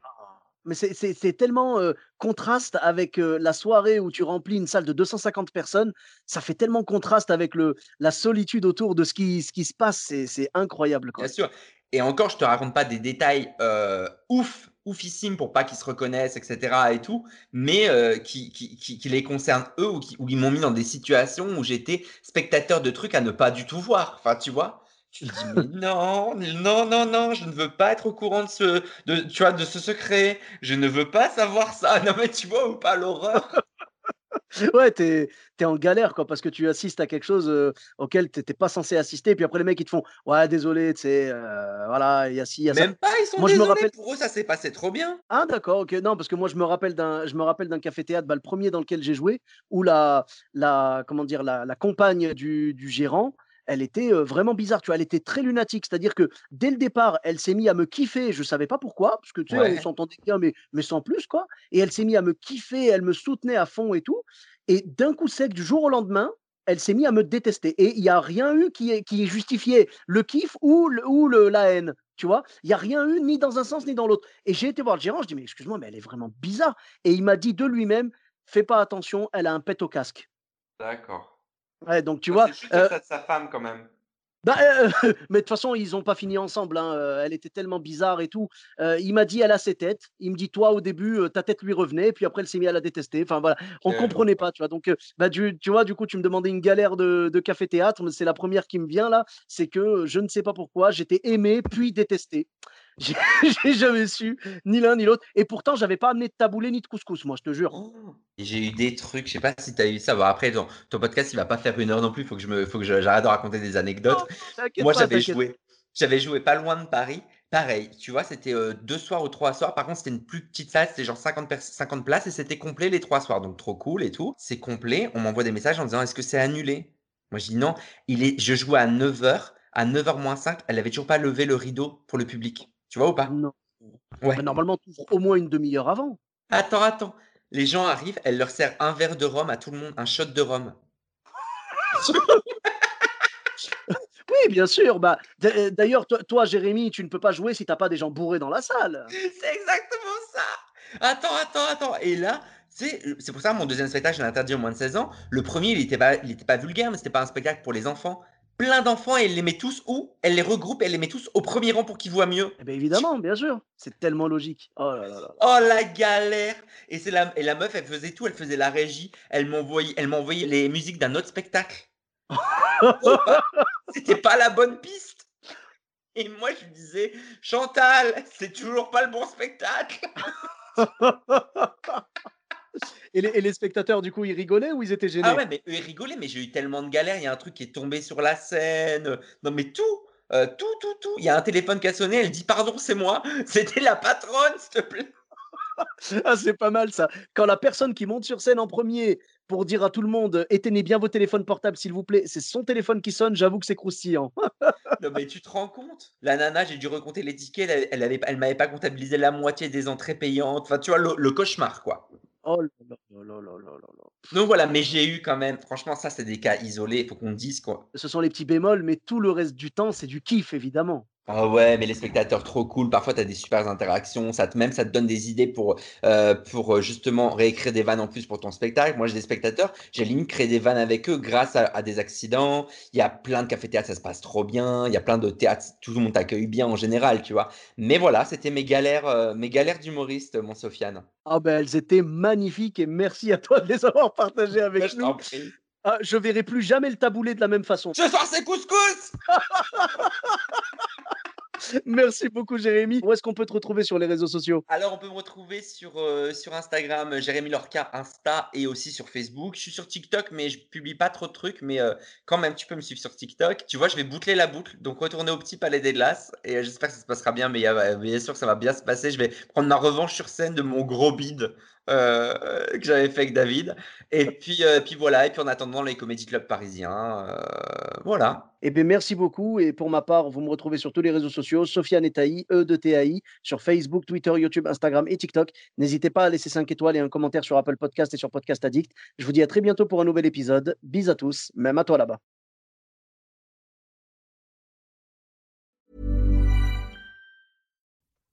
Mais c'est- c'est c'est tellement euh, contraste avec euh, la soirée où tu remplis une salle de 250 personnes. Ça fait tellement contraste avec le, la solitude autour de ce qui, ce qui se passe. C'est c'est incroyable. Quoi. Bien sûr. Et encore, je te raconte pas des détails euh, ouf, oufissimes pour pas qu'ils se reconnaissent, etc. et tout, mais euh, qui, qui, qui, qui les concernent eux ou qui ils m'ont mis dans des situations où j'étais spectateur de trucs à ne pas du tout voir. Enfin, tu vois. Tu dis, mais non, non, non, non, je ne veux pas être au courant de ce, de, tu vois, de ce secret. Je ne veux pas savoir ça. Non, mais tu vois ou pas l'horreur Ouais, t'es es en galère, quoi, parce que tu assistes à quelque chose, auquel tu étais pas censé assister. Puis après les mecs, ils te font: «Ouais, désolé, tu sais, voilà, il y a ci, il y a ça». Même pas, ils sont Moi, je me désolés. rappelle Pour eux, ça s'est passé trop bien. ah d'accord, OK. Non, parce que moi je me rappelle d'un café-théâtre, bah, le 1er dans lequel j'ai joué, où la la comment dire? La la compagne du du gérant, elle était, vraiment bizarre, tu vois? Elle était très lunatique, c'est-à-dire que dès le départ, elle s'est mis à me kiffer, je savais pas pourquoi, parce que tu sais, on s'entendait bien, mais mais sans plus, quoi et elle s'est mis à me kiffer, elle me soutenait à fond et tout et d'un coup sec, du jour au lendemain, elle s'est mis à me détester et il y a rien eu qui qui ait justifié le kiff ou le ou le la haine, tu vois? Il y a rien eu ni dans un sens ni dans l'autre et j'ai été voir le gérant, je dis: «Mais excuse-moi, mais elle est vraiment bizarre» et il m'a dit de lui-même: «Fais pas attention, elle a un pet au casque». D'accord. Ouais, donc tu vois? de sa femme quand même. bah, heu, *laughs* mais de toute façon, ils ont pas fini ensemble, hein, heu, elle était tellement bizarre et tout. Il m'a dit: «Elle a ses têtes». Il me dit: «Toi, au début, ta tête lui revenait, puis après, elle s'est mise à la détester». Enfin voilà, on OK. comprenait pas, tu vois? Donc, heu, bah, du tu vois, du coup, tu me demandais une galère de de café-théâtre, mais c'est la première qui me vient là, c'est que, je ne sais pas pourquoi, j'étais aimé puis détesté. *laughs* J'ai jamais su ni l'un ni l'autre et pourtant, j'avais pas amené de taboulé ni de couscous, moi, je te jure. Oh! J'ai eu des trucs, je sais pas si tu as eu ça. Bon après ton ton podcast, il va pas faire 1 heure non plus, faut que je me faut que je j'arrête de raconter des anecdotes. non, Moi, j'avais joué j'avais joué pas loin de Paris. Pareil, tu vois, c'était, heu, 2 soirs ou 3 soirs. Par contre, c'était une plus petite salle, c'était genre 50 pers 50 places et c'était complet les 3 soirs, donc trop cool et tout. C'est complet, on m'envoie des messages en disant: «Est-ce que c'est annulé?» Moi, je dis: «Non». Il est je jouais à 9:00, à 9:00 moins 5, elle avait toujours pas levé le rideau pour le public. Tu vois ou pas? Non. Ouais. Normalement, tu ouvres au moins une demi heure avant. Attends, attends. Les gens arrivent, elle leur sert un verre de rhum à tout le monde, un shot de rhum. *laughs* Oui, bien sûr. Bah, heu, d'ailleurs, toi toi, Jérémy, tu ne peux pas jouer si tu as pas des gens bourrés dans la salle. C'est exactement ça! Attends, attends, attends et là, c'est pour ça mon 2e spectacle, je l'ai interdit aux moins de 16 ans. Le 1er, il était pas il était pas vulgaire, mais c'était pas un spectacle pour les enfants. Plein d'enfants et elle les met tous où? Elle les regroupe et elle les met tous au 1er rang pour qu'ils voient mieux. Eh beh, évidemment, bien sûr. C'est tellement logique. Oh là là. Oh la galère! Et c'est la et la meuf, elle faisait tout, elle faisait la régie, elle m'envoyait elle m'envoyait les musiques d'un autre spectacle. *laughs* C'était pas la bonne piste. Et moi, je lui disais: «Chantal, c'est toujours pas le bon spectacle». *laughs* Et les et les spectateurs, du coup, ils rigolaient ou ils étaient gênés? Ah ouais, mais eux, ils rigolaient, mais j'ai eu tellement de galères. Il y a un truc qui est tombé sur la scène, non mais tout, heu, tout, tout, tout. Il y a un téléphone qui a sonné, elle dit: «Pardon, c'est moi, *laughs* c'était la patronne, s'il te plaît». *laughs* Ah, c'est pas mal ça. Quand la personne qui monte sur scène en 1er pour dire à tout le monde: «Éteignez bien vos téléphones portables, s'il vous plaît», c'est son téléphone qui sonne, j'avoue que c'est croustillant. *laughs* Non mais tu te rends compte? La nana, j'ai dû recompter les tickets, elle elle avait pas elle m'avait pas comptabilisé la moitié des entrées payantes. Enfin, tu vois, le le cauchemar, quoi. Oh là là là là là là. Donc voilà, mais j'ai eu quand même, franchement, ça c'est des cas isolés, il faut qu'on dise quoi. Ce sont les petits bémols, mais tout le reste du temps, c'est du kiff évidemment. Ah ouais, mais les spectateurs trop cool, parfois tu as des super interactions, ça te même ça te donne des idées pour, heu, pour, heu, justement réécrire des vannes en plus pour ton spectacle. Moi, j'ai des spectateurs, j'ai limite créé des vannes avec eux grâce à à des accidents. Il y a plein de cafés-théâtres, ça se passe trop bien. Il y a plein de théâtres, tout le monde t'accueille bien en général, tu vois? Mais voilà, c'était mes galères, heu, mes galères d'humoriste, mon Sofiane. Ah ben, elles étaient magnifiques et merci à toi de les avoir partagées *laughs* Bah, avec je nous. Ah, je verrai plus jamais le taboulé de la même façon. Ce soir, c'est couscous! *laughs* Merci beaucoup, Jérémy. Où est-ce qu'on peut te retrouver sur les réseaux sociaux? Alors, on peut me retrouver sur, heu, sur Instagram, heu, Jérémy Lorca Insta et aussi sur Facebook. Je suis sur TikTok, mais je publie pas trop de trucs, mais heu, quand même, tu peux me suivre sur TikTok. Tu vois, je vais boucler la boucle, donc retourner au Petit Palais des Glaces et j'espère que ça se passera bien, mais bien sûr que ça va bien se passer. Je vais prendre ma revanche sur scène de mon gros bide, heu, que j'avais fait avec David et puis, heu, puis voilà et puis en attendant les comédie clubs parisiens, heu, voilà. Eh beh, merci beaucoup et pour ma part, vous me retrouvez sur tous les réseaux sociaux, Sofiane et Taï, E de T-A-I, sur Facebook, Twitter, YouTube, Instagram et TikTok. N'hésitez pas à laisser 5 étoiles et un commentaire sur Apple Podcast et sur Podcast Addict. Je vous dis à très bientôt pour un nouvel épisode. Bis à tous, même à toi là-bas.